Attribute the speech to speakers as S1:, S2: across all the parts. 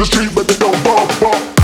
S1: the
S2: street, but they don't
S3: bump, bump.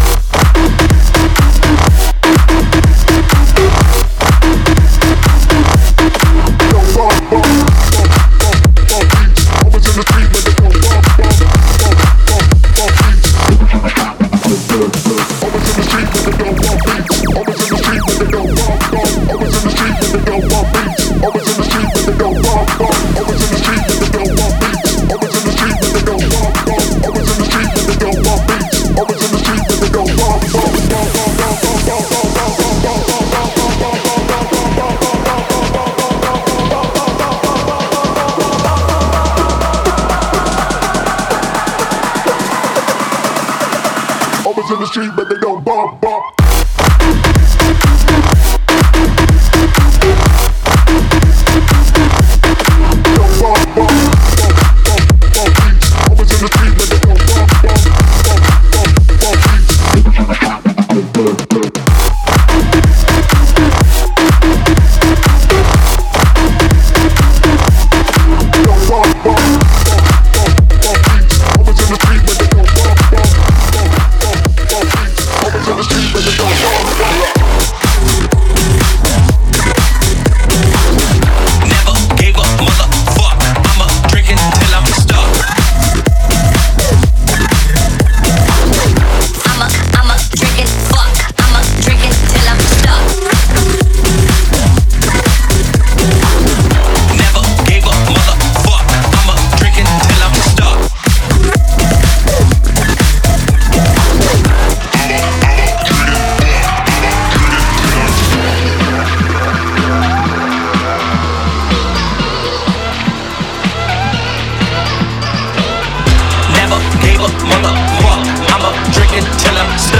S3: until I'm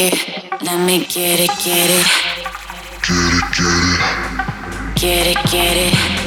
S3: it, let me get it, get it. Get it, get it. Get it, get it.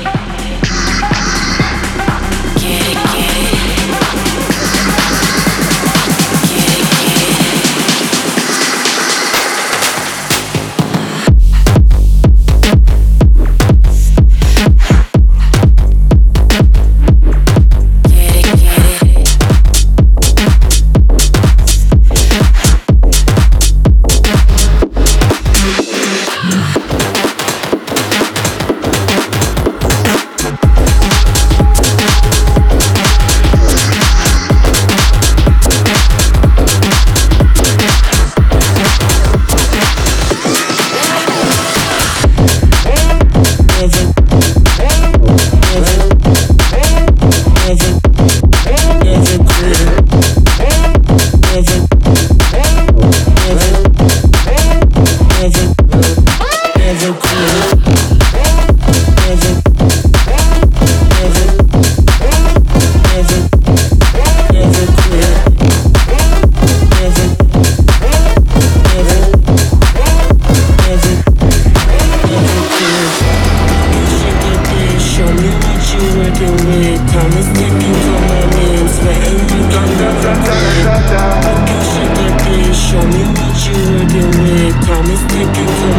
S4: mistaken.